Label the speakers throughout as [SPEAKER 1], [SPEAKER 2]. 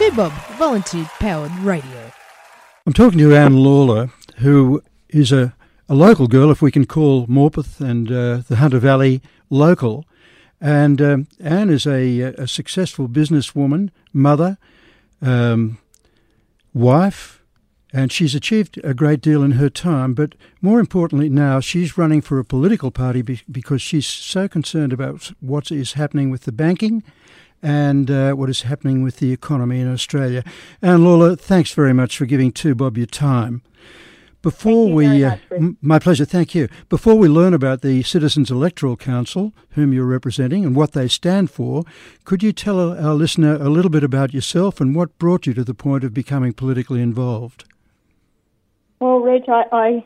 [SPEAKER 1] 2 Bob, volunteer powered radio.
[SPEAKER 2] I'm talking to Ann Lawler, who is a, a local girl, if we can call Morpeth and uh, the Hunter Valley local. And um, Ann is a, a successful businesswoman, mother, um, wife, and she's achieved a great deal in her time. But more importantly, now she's running for a political party be- because she's so concerned about what is happening with the banking and uh, what is happening with the economy in Australia. Ann Lawler, thanks very much for giving 2Bob your time. Before we, uh, m- my pleasure, thank you. Before we learn about the Citizens Electoral Council, whom you're representing, and what they stand for, could you tell our listener a little bit about yourself and what brought you to the point of becoming politically involved?
[SPEAKER 3] Well, Reg, I, I,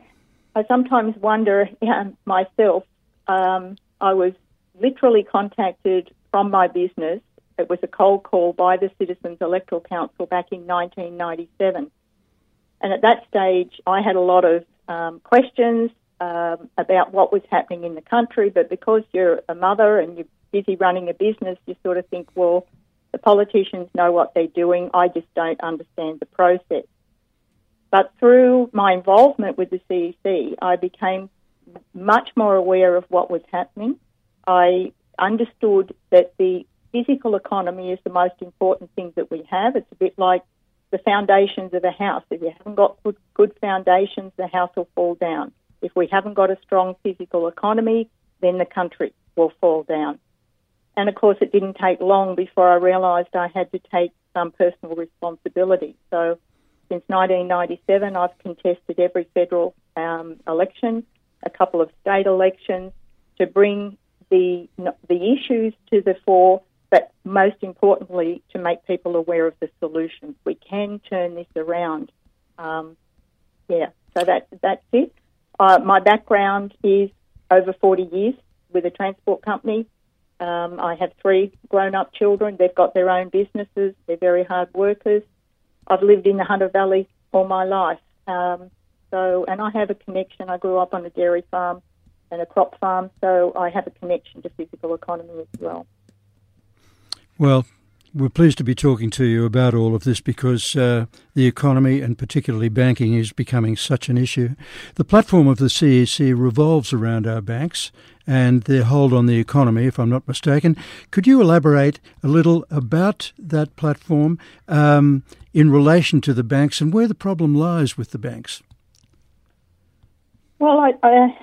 [SPEAKER 3] I sometimes wonder um, myself. Um, I was literally contacted from my business. It was a cold call by the Citizens Electoral Council back in 1997 and at that stage, I had a lot of um, questions um, about what was happening in the country. But because you're a mother and you're busy running a business, you sort of think, well, the politicians know what they're doing. I just don't understand the process. But through my involvement with the CEC, I became much more aware of what was happening. I understood that the physical economy is the most important thing that we have. It's a bit like the foundations of a house. If you haven't got good, good foundations, the house will fall down. If we haven't got a strong physical economy, then the country will fall down. And of course, it didn't take long before I realised I had to take some personal responsibility. So, since 1997, I've contested every federal um, election, a couple of state elections, to bring the the issues to the fore but most importantly, to make people aware of the solutions. We can turn this around. Um, yeah, so that that's it. Uh, my background is over 40 years with a transport company. Um, I have three grown-up children. They've got their own businesses. They're very hard workers. I've lived in the Hunter Valley all my life. Um, so, and I have a connection. I grew up on a dairy farm and a crop farm, so I have a connection to physical economy as well.
[SPEAKER 2] Well, we're pleased to be talking to you about all of this because uh, the economy and particularly banking is becoming such an issue. The platform of the CEC revolves around our banks and their hold on the economy, if I'm not mistaken. Could you elaborate a little about that platform um, in relation to the banks and where the problem lies with the banks?
[SPEAKER 3] Well, I, I,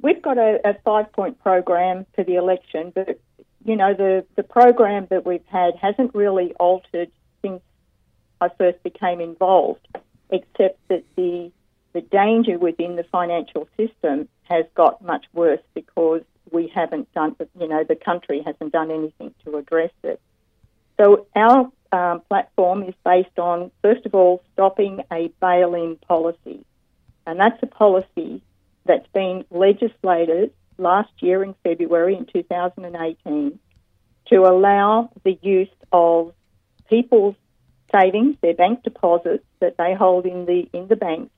[SPEAKER 3] we've got a, a five point program for the election, but you know, the, the program that we've had hasn't really altered since I first became involved, except that the the danger within the financial system has got much worse because we haven't done, you know, the country hasn't done anything to address it. So our um, platform is based on, first of all, stopping a bail-in policy, and that's a policy that's been legislated last year in February in 2018 to allow the use of people's savings, their bank deposits that they hold in the in the banks,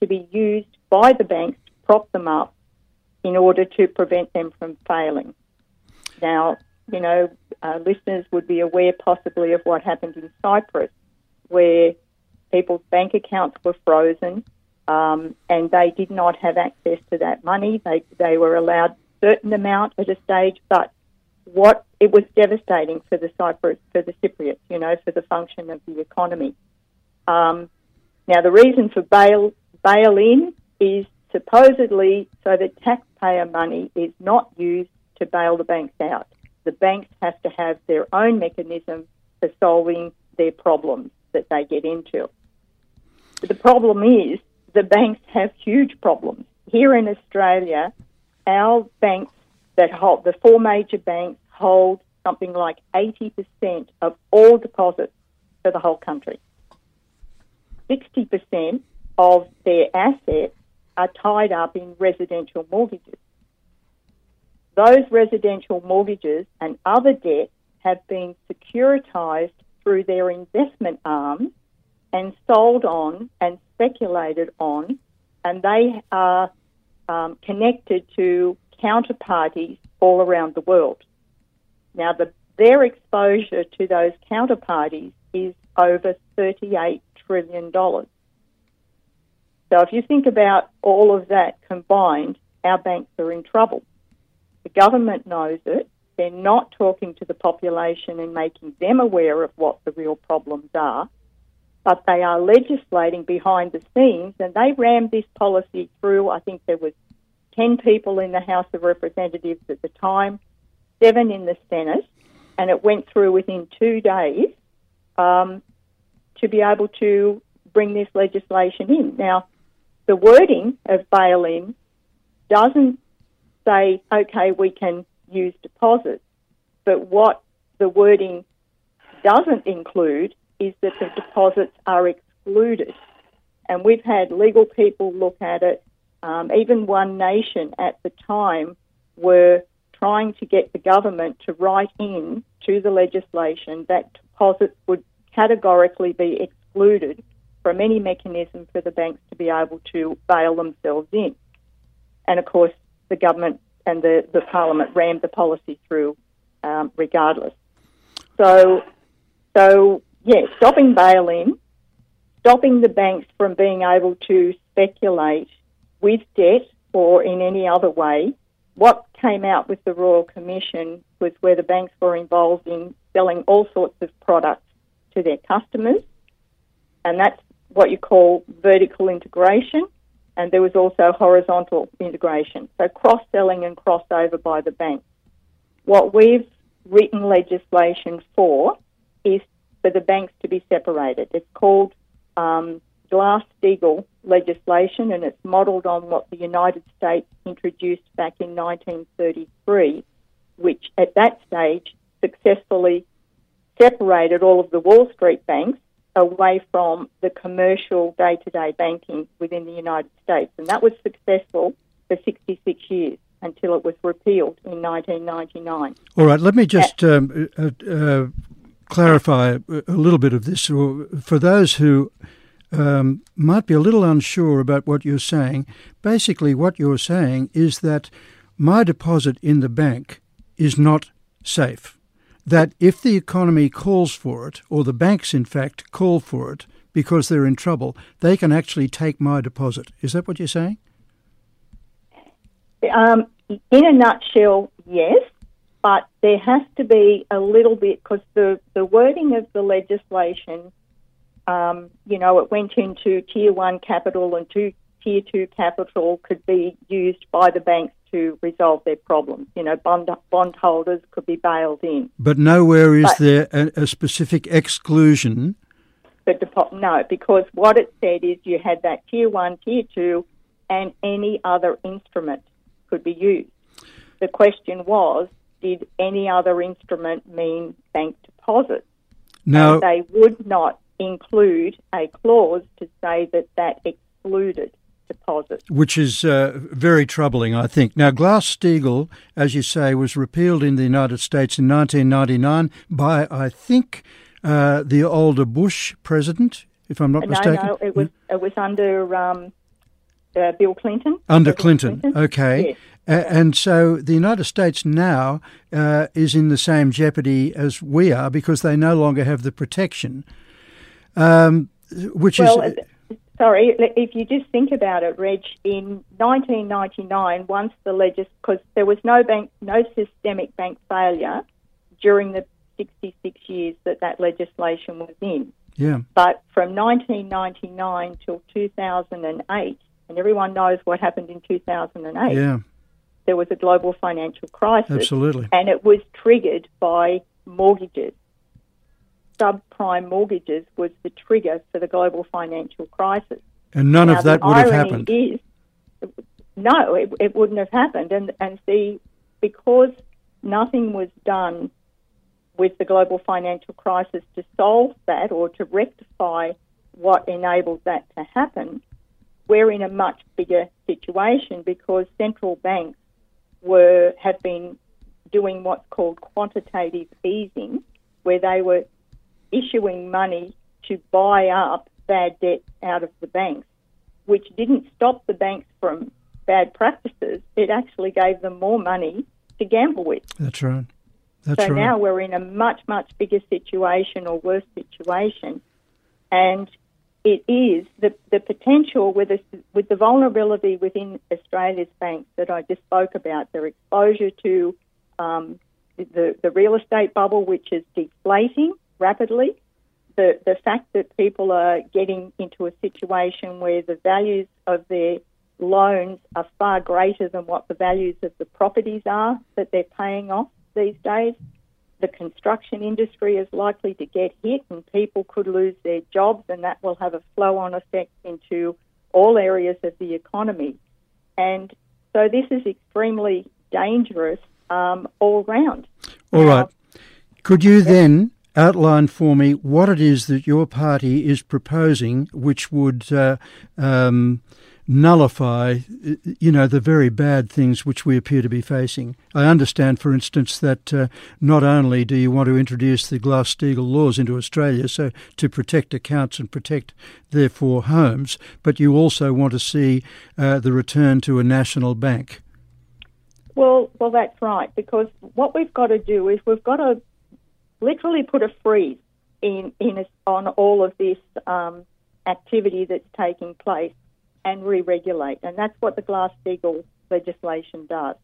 [SPEAKER 3] to be used by the banks to prop them up in order to prevent them from failing. Now, you know, uh, listeners would be aware possibly of what happened in Cyprus, where people's bank accounts were frozen um, and they did not have access to that money. They, they were allowed a certain amount at a stage, but what it was devastating for the Cyprus, for the Cypriots, you know, for the function of the economy. Um, now, the reason for bail bail in is supposedly so that taxpayer money is not used to bail the banks out. The banks have to have their own mechanism for solving their problems that they get into. But the problem is the banks have huge problems. Here in Australia, our banks that hold the four major banks hold something like 80% of all deposits for the whole country. 60% of their assets are tied up in residential mortgages. Those residential mortgages and other debts have been securitized through their investment arms and sold on and speculated on, and they are um, connected to counterparties all around the world. Now, the, their exposure to those counterparties is over $38 trillion. So if you think about all of that combined, our banks are in trouble. The government knows it. They're not talking to the population and making them aware of what the real problems are, but they are legislating behind the scenes and they rammed this policy through. I think there was 10 people in the House of Representatives at the time, seven in the Senate, and it went through within two days um, to be able to bring this legislation in. Now, the wording of bail in doesn't say, okay, we can use deposits, but what the wording doesn't include is that the deposits are excluded. And we've had legal people look at it. Um, even One Nation at the time were trying to get the government to write in to the legislation that deposits would categorically be excluded from any mechanism for the banks to be able to bail themselves in. And of course, the government and the, the parliament rammed the policy through um, regardless. So, so yeah, stopping bail-in, stopping the banks from being able to speculate with debt or in any other way. What came out with the Royal Commission was where the banks were involved in selling all sorts of products to their customers, and that's what you call vertical integration. And there was also horizontal integration, so cross selling and crossover by the banks. What we've written legislation for is for the banks to be separated. It's called um, Glass-Steagall legislation, and it's modelled on what the United States introduced back in 1933, which at that stage successfully separated all of the Wall Street banks away from the commercial day to day banking within the United States. And that was successful for 66 years until it was repealed in 1999.
[SPEAKER 2] All right, let me just um, uh, uh, clarify a little bit of this for those who um, might be a little unsure about what you're saying. Basically, what you're saying is that my deposit in the bank is not safe. That if the economy calls for it, or the banks in fact call for it because they're in trouble, they can actually take my deposit. Is that what you're saying?
[SPEAKER 3] Um, in a nutshell, yes but there has to be a little bit because the, the wording of the legislation, um, you know, it went into tier one capital and two, tier two capital could be used by the banks to resolve their problems. You know, bond bondholders could be bailed in.
[SPEAKER 2] But nowhere is but, there a, a, specific exclusion.
[SPEAKER 3] But no, because what it said is you had that tier one, tier two, and any other instrument could be used. The question was did any other instrument mean bank deposits?
[SPEAKER 2] No.
[SPEAKER 3] And they would not include a clause to say that that excluded deposits.
[SPEAKER 2] Which is uh, very troubling, I think. Now, Glass-Steagall, as you say, was repealed in the United States in 1999 by, I think, uh, the older Bush president, if I'm not
[SPEAKER 3] no,
[SPEAKER 2] mistaken.
[SPEAKER 3] No, it was, it was under um, uh, Bill Clinton.
[SPEAKER 2] Under Clinton, Clinton, okay.
[SPEAKER 3] Yes.
[SPEAKER 2] And so the United States now uh, is in the same jeopardy as we are because they no longer have the protection, um, which
[SPEAKER 3] well,
[SPEAKER 2] is.
[SPEAKER 3] Sorry, if you just think about it, Reg, in 1999, once the legis, because there was no bank, no systemic bank failure during the 66 years that that legislation was in.
[SPEAKER 2] Yeah.
[SPEAKER 3] But from 1999 till 2008, and everyone knows what happened in 2008.
[SPEAKER 2] Yeah
[SPEAKER 3] there was a global financial crisis.
[SPEAKER 2] Absolutely.
[SPEAKER 3] And it was triggered by mortgages. Subprime mortgages was the trigger for the global financial crisis.
[SPEAKER 2] And none now, of that would have happened.
[SPEAKER 3] Is, no, it, it wouldn't have happened. And, and see, because nothing was done with the global financial crisis to solve that or to rectify what enabled that to happen, we're in a much bigger situation because central banks were have been doing what's called quantitative easing, where they were issuing money to buy up bad debt out of the banks, which didn't stop the banks from bad practices. It actually gave them more money to gamble with.
[SPEAKER 2] That's right. That's
[SPEAKER 3] so
[SPEAKER 2] right.
[SPEAKER 3] now we're in a much, much bigger situation or worse situation. And it is the, the potential with, the with the vulnerability within Australia's banks that I just spoke about, their exposure to um, the, the real estate bubble, which is deflating rapidly, the, the fact that people are getting into a situation where the values of their loans are far greater than what the values of the properties are that they're paying off these days. The construction industry is likely to get hit, and people could lose their jobs, and that will have a flow on effect into all areas of the economy. And so, this is extremely dangerous um, all round.
[SPEAKER 2] All right. Could you then outline for me what it is that your party is proposing, which would uh, um, nullify, you know, the very bad things which we appear to be facing. I understand, for instance, that uh, not only do you want to introduce the Glass-Steagall laws into Australia, so to protect accounts and protect, therefore, homes, but you also want to see uh, the return to a national bank.
[SPEAKER 3] Well, well, that's right. Because what we've got to do is we've got to literally put a freeze in in on all of this um, activity that's taking place and re-regulate, and that's what the Glass-Steagall legislation does.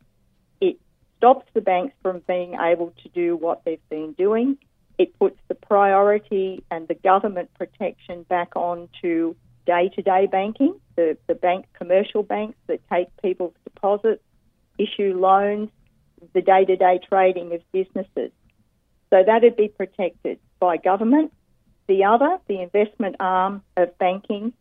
[SPEAKER 3] It stops the banks from being able to do what they've been doing. It puts the priority and the government protection back on to day-to-day banking, the, the bank commercial banks that take people's deposits, issue loans, the day-to-day trading of businesses. So that'd be protected by government. The other, the investment arm of banking,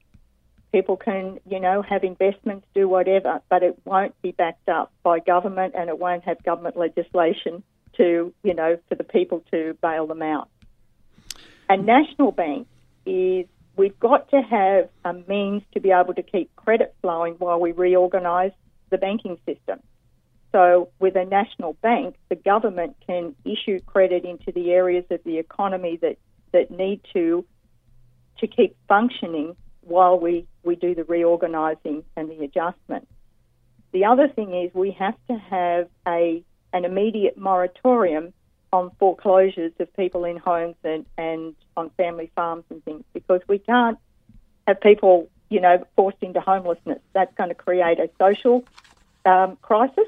[SPEAKER 3] people can, you know, have investments, do whatever, but it won't be backed up by government and it won't have government legislation to, you know, for the people to bail them out. A national bank is we've got to have a means to be able to keep credit flowing while we reorganise the banking system. So, with a national bank, the government can issue credit into the areas of the economy that, that need to to keep functioning while we, we do the reorganising and the adjustment. The other thing is we have to have a an immediate moratorium on foreclosures of people in homes and, and on family farms and things because we can't have people, you know, forced into homelessness. That's going to create a social um, crisis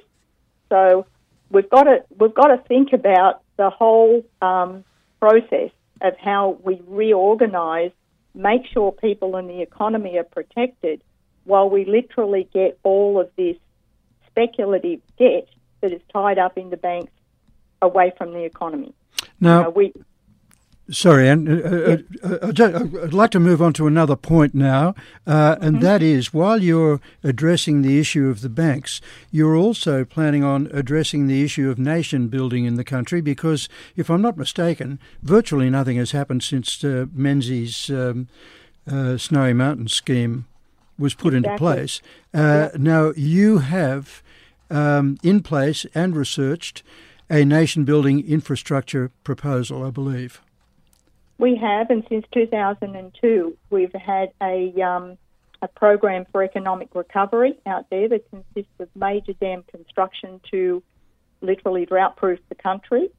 [SPEAKER 3] so we've got to we've got to think about the whole um, process of how we reorganise, make sure people in the economy are protected, while we literally get all of this speculative debt that is tied up in the banks away from the economy.
[SPEAKER 2] Now,
[SPEAKER 3] you know, we
[SPEAKER 2] Sorry, and uh, uh, I'd like to move on to another point now, uh, and mm-hmm. that is while you're addressing the issue of the banks, you're also planning on addressing the issue of nation building in the country because, if I'm not mistaken, virtually nothing has happened since uh, Menzies' um, uh, Snowy Mountain scheme was put
[SPEAKER 3] exactly.
[SPEAKER 2] into place. Uh,
[SPEAKER 3] yeah.
[SPEAKER 2] Now, you have um, in place and researched a nation building infrastructure proposal, I believe.
[SPEAKER 3] We have, and since 2002, we've had a um, a program for economic recovery out there that consists of major dam construction to literally drought-proof the country.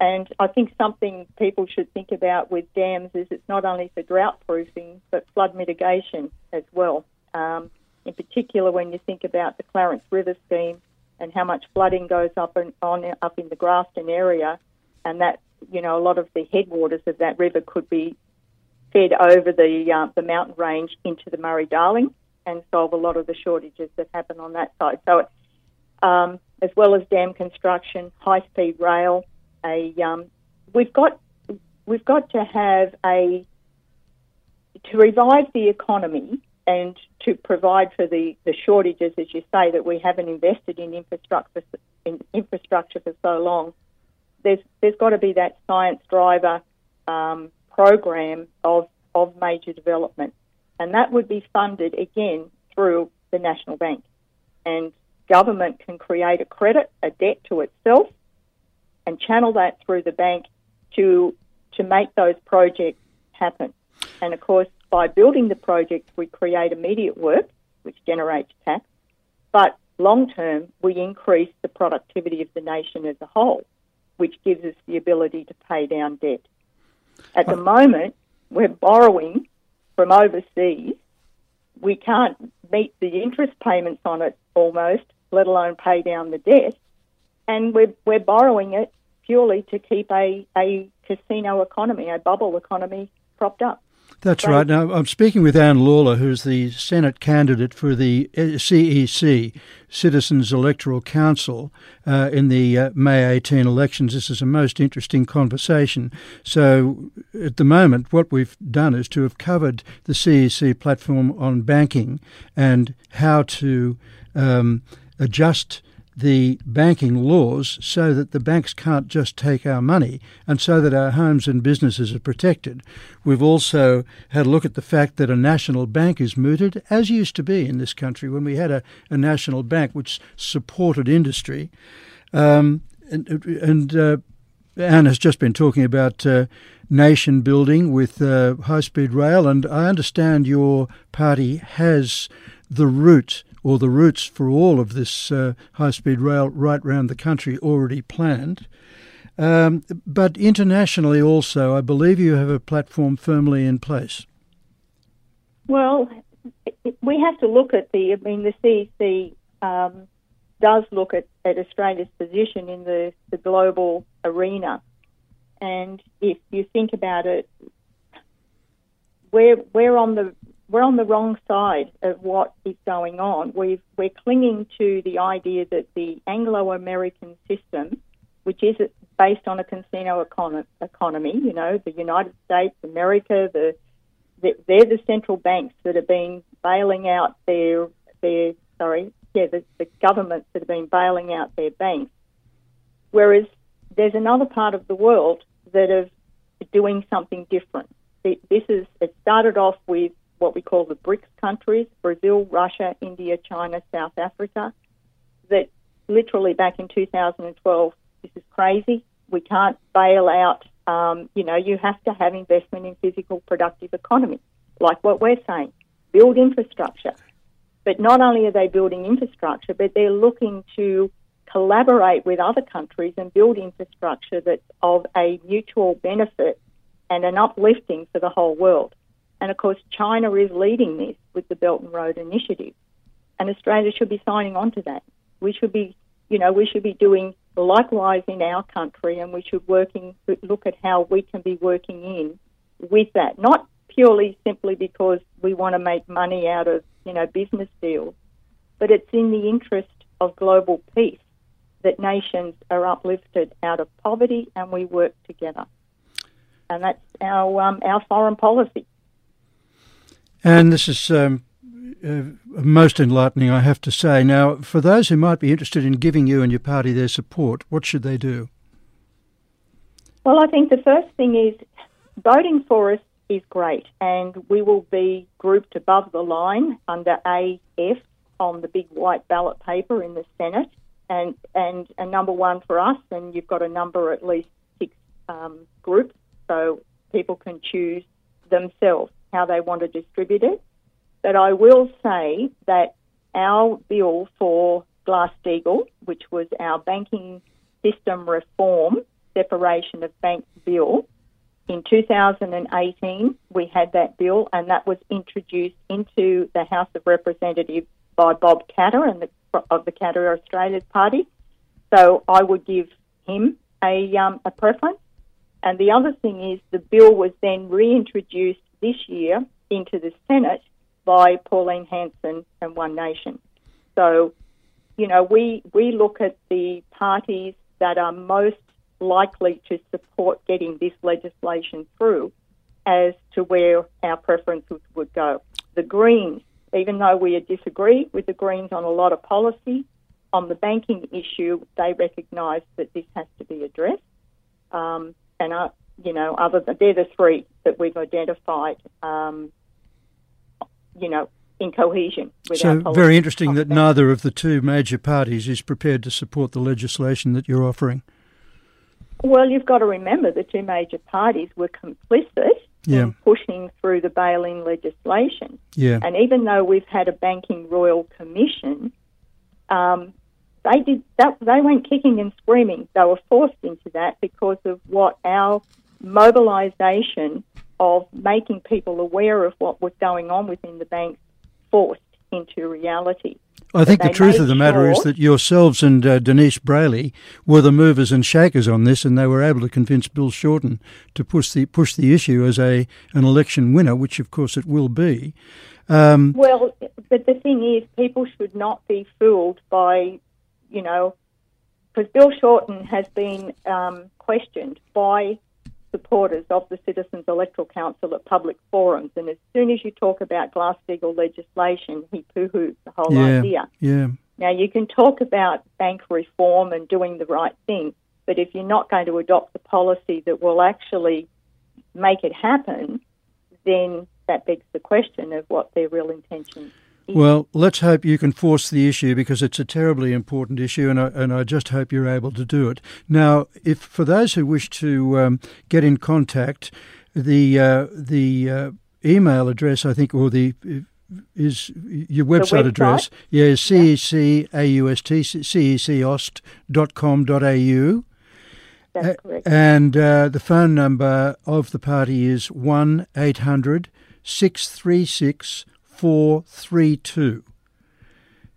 [SPEAKER 3] And I think something people should think about with dams is it's not only for drought-proofing but flood mitigation as well. Um, in particular, when you think about the Clarence River scheme and how much flooding goes up and on up in the Grafton area, and that you know, a lot of the headwaters of that river could be fed over the uh, the mountain range into the Murray Darling and solve a lot of the shortages that happen on that side. So, um, as well as dam construction, high speed rail, a um, we've got we've got to have a to revive the economy and to provide for the, the shortages, as you say, that we haven't invested in infrastructure in infrastructure for so long there's there's got to be that science driver um, program of of major development, and that would be funded again through the National Bank, and government can create a credit, a debt to itself, and channel that through the bank to to make those projects happen. And of course, by building the projects, we create immediate work, which generates tax, but long term, we increase the productivity of the nation as a whole. Which gives us the ability to pay down debt. At the uh. moment, we're borrowing from overseas. We can't meet the interest payments on it almost, let alone pay down the debt. And we're, we're borrowing it purely to keep a, a casino economy, a bubble economy propped up.
[SPEAKER 2] That's right. Now, I'm speaking with Ann Lawler, who's the Senate candidate for the CEC, Citizens Electoral Council, uh, in the uh, May 18 elections. This is a most interesting conversation. So, at the moment, what we've done is to have covered the CEC platform on banking and how to um, adjust the banking laws so that the banks can't just take our money and so that our homes and businesses are protected. We've also had a look at the fact that a national bank is mooted, as used to be in this country when we had a, a national bank which supported industry. Um, and, and uh, Ann has just been talking about uh, nation building with uh, high speed rail, and I understand your party has the route or the routes for all of this uh, high speed rail right round the country already planned. Um, but internationally, also, I believe you have a platform firmly in place.
[SPEAKER 3] Well, we have to look at the, I mean, the CEC um, does look at, at Australia's position in the, the global arena. And if you think about it, we're, we're on the we're on the wrong side of what is going on. we are clinging to the idea that the Anglo American system, which is based on a casino econ- economy, you know, the United States, America, the, the, they're the central banks that have been bailing out their, their sorry, yeah, the, the governments that have been bailing out their banks. Whereas there's another part of the world that are doing something different. This is, it started off with what we call the BRICS countries Brazil, Russia, India, China, South Africa that literally back in 2012, this is crazy. We can't bail out, um, you know, you have to have investment in physical productive economy, like what we're saying. Build infrastructure. But not only are they building infrastructure, but they're looking to collaborate with other countries and build infrastructure that's of a mutual benefit and an uplifting for the whole world. And of course, China is leading this with the Belt and Road Initiative. And Australia should be signing on to that. We should be, you know, we should be doing likewise in our country and we should working look at how we can be working in with that. Not purely simply because we want to make money out of, you know, business deals, but it's in the interest of global peace that nations are uplifted out of poverty and we work together. And that's our um, our foreign policy.
[SPEAKER 2] And this is um, uh, most enlightening, I have to say. Now, for those who might be interested in giving you and your party their support, what should they do?
[SPEAKER 3] Well, I think the first thing is voting for us is great, and we will be grouped above the line under AF on the big white ballot paper in the Senate, and and a number one for us, and you've got a number at least six um, groups, so people can choose themselves how they want to distribute it. But I will say that our bill for Glass-Steagall, which was our banking system reform, separation of banks bill, in 2018 we had that bill and that was introduced into the House of Representatives by Bob Katter and the, of the Katter Australia Party. So I would give him a, um, a preference. And the other thing is the bill was then reintroduced this year into the Senate by Pauline Hanson and One Nation. So, you know, we, we look at the parties that are most likely to support getting this legislation through as to where our preferences would go. The Greens, even though we disagree with the Greens on a lot of policy, on the banking issue, they recognise that this has to be addressed. Um, and you know, other than they're the three that we've identified, um, you know, in cohesion.
[SPEAKER 2] so very interesting that neither of the two major parties is prepared to support the legislation that you're offering.
[SPEAKER 3] Well, you've got to remember the two major parties were complicit yeah. in pushing through the bail-in legislation.
[SPEAKER 2] Yeah.
[SPEAKER 3] And even though we've had a banking royal commission, um, they did that. They went kicking and screaming. They were forced into that because of what our mobilisation of making people aware of what was going on within the banks forced into reality.
[SPEAKER 2] I think the truth of the matter is that yourselves and uh, Denise Braley were the movers and shakers on this, and they were able to convince Bill Shorten to push the push the issue as a an election winner, which of course it will be.
[SPEAKER 3] Um, well, but the thing is, people should not be fooled by, you know, because Bill Shorten has been um, questioned by supporters of the Citizens Electoral Council at public forums. And as soon as you talk about Glass-Steagall legislation, he poo-hoos the whole
[SPEAKER 2] yeah,
[SPEAKER 3] idea.
[SPEAKER 2] Yeah.
[SPEAKER 3] Now, you can talk about bank reform and doing the right thing, but if you're not going to adopt the policy that will actually make it happen, then that begs the question of what their real intention
[SPEAKER 2] well, let's hope you can force the issue because it's a terribly important issue, and I, and I just hope you're able to do it. Now, if for those who wish to um, get in contact, the uh, the uh, email address I think, or the is your website,
[SPEAKER 3] website?
[SPEAKER 2] address. Yeah, cecaust, cecaust.com.au.
[SPEAKER 3] That's correct.
[SPEAKER 2] And uh, the phone number of the party is 1 800 636 432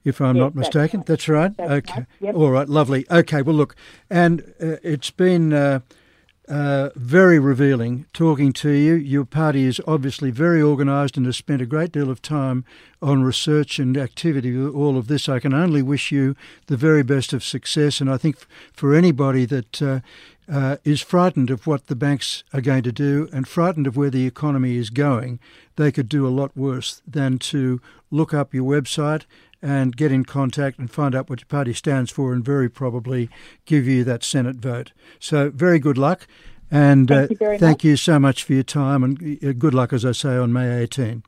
[SPEAKER 2] if I'm
[SPEAKER 3] yes,
[SPEAKER 2] not mistaken.
[SPEAKER 3] That's
[SPEAKER 2] right.
[SPEAKER 3] That's right.
[SPEAKER 2] okay.
[SPEAKER 3] Right. Yep.
[SPEAKER 2] All right. Lovely. Okay. Well, look, and uh, it's been uh, uh, very revealing talking to you. Your party is obviously very organised and has spent a great deal of time on research and activity with all of this. I can only wish you the very best of success. And I think f- for anybody that uh, is frightened of what the banks are going to do and frightened of where the economy is going, they could do a lot worse than to look up your website and get in contact and find out what your party stands for and very probably give you that Senate vote. So, very good luck. And
[SPEAKER 3] thank, uh, you,
[SPEAKER 2] thank
[SPEAKER 3] much.
[SPEAKER 2] you, so much for your time and uh, good luck, as I say, on May 18.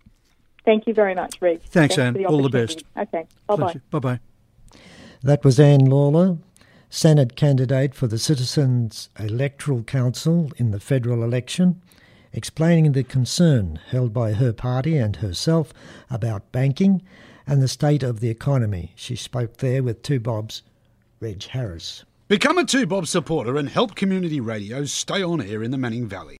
[SPEAKER 3] Thank you very much, Reg.
[SPEAKER 2] Thanks,
[SPEAKER 3] Thanks
[SPEAKER 2] Ann.
[SPEAKER 3] the
[SPEAKER 2] All the best.
[SPEAKER 3] Okay. Bye bye.
[SPEAKER 2] Bye bye.
[SPEAKER 4] That was Ann Lawler, Senate candidate for the Citizens Electoral Council in the federal election, explaining the concern held by her party and herself about banking and the state of the economy. She spoke there with Two Bob's Reg Harris.
[SPEAKER 5] Become a Two Bob supporter and help community radio stay on air in the Manning Valley.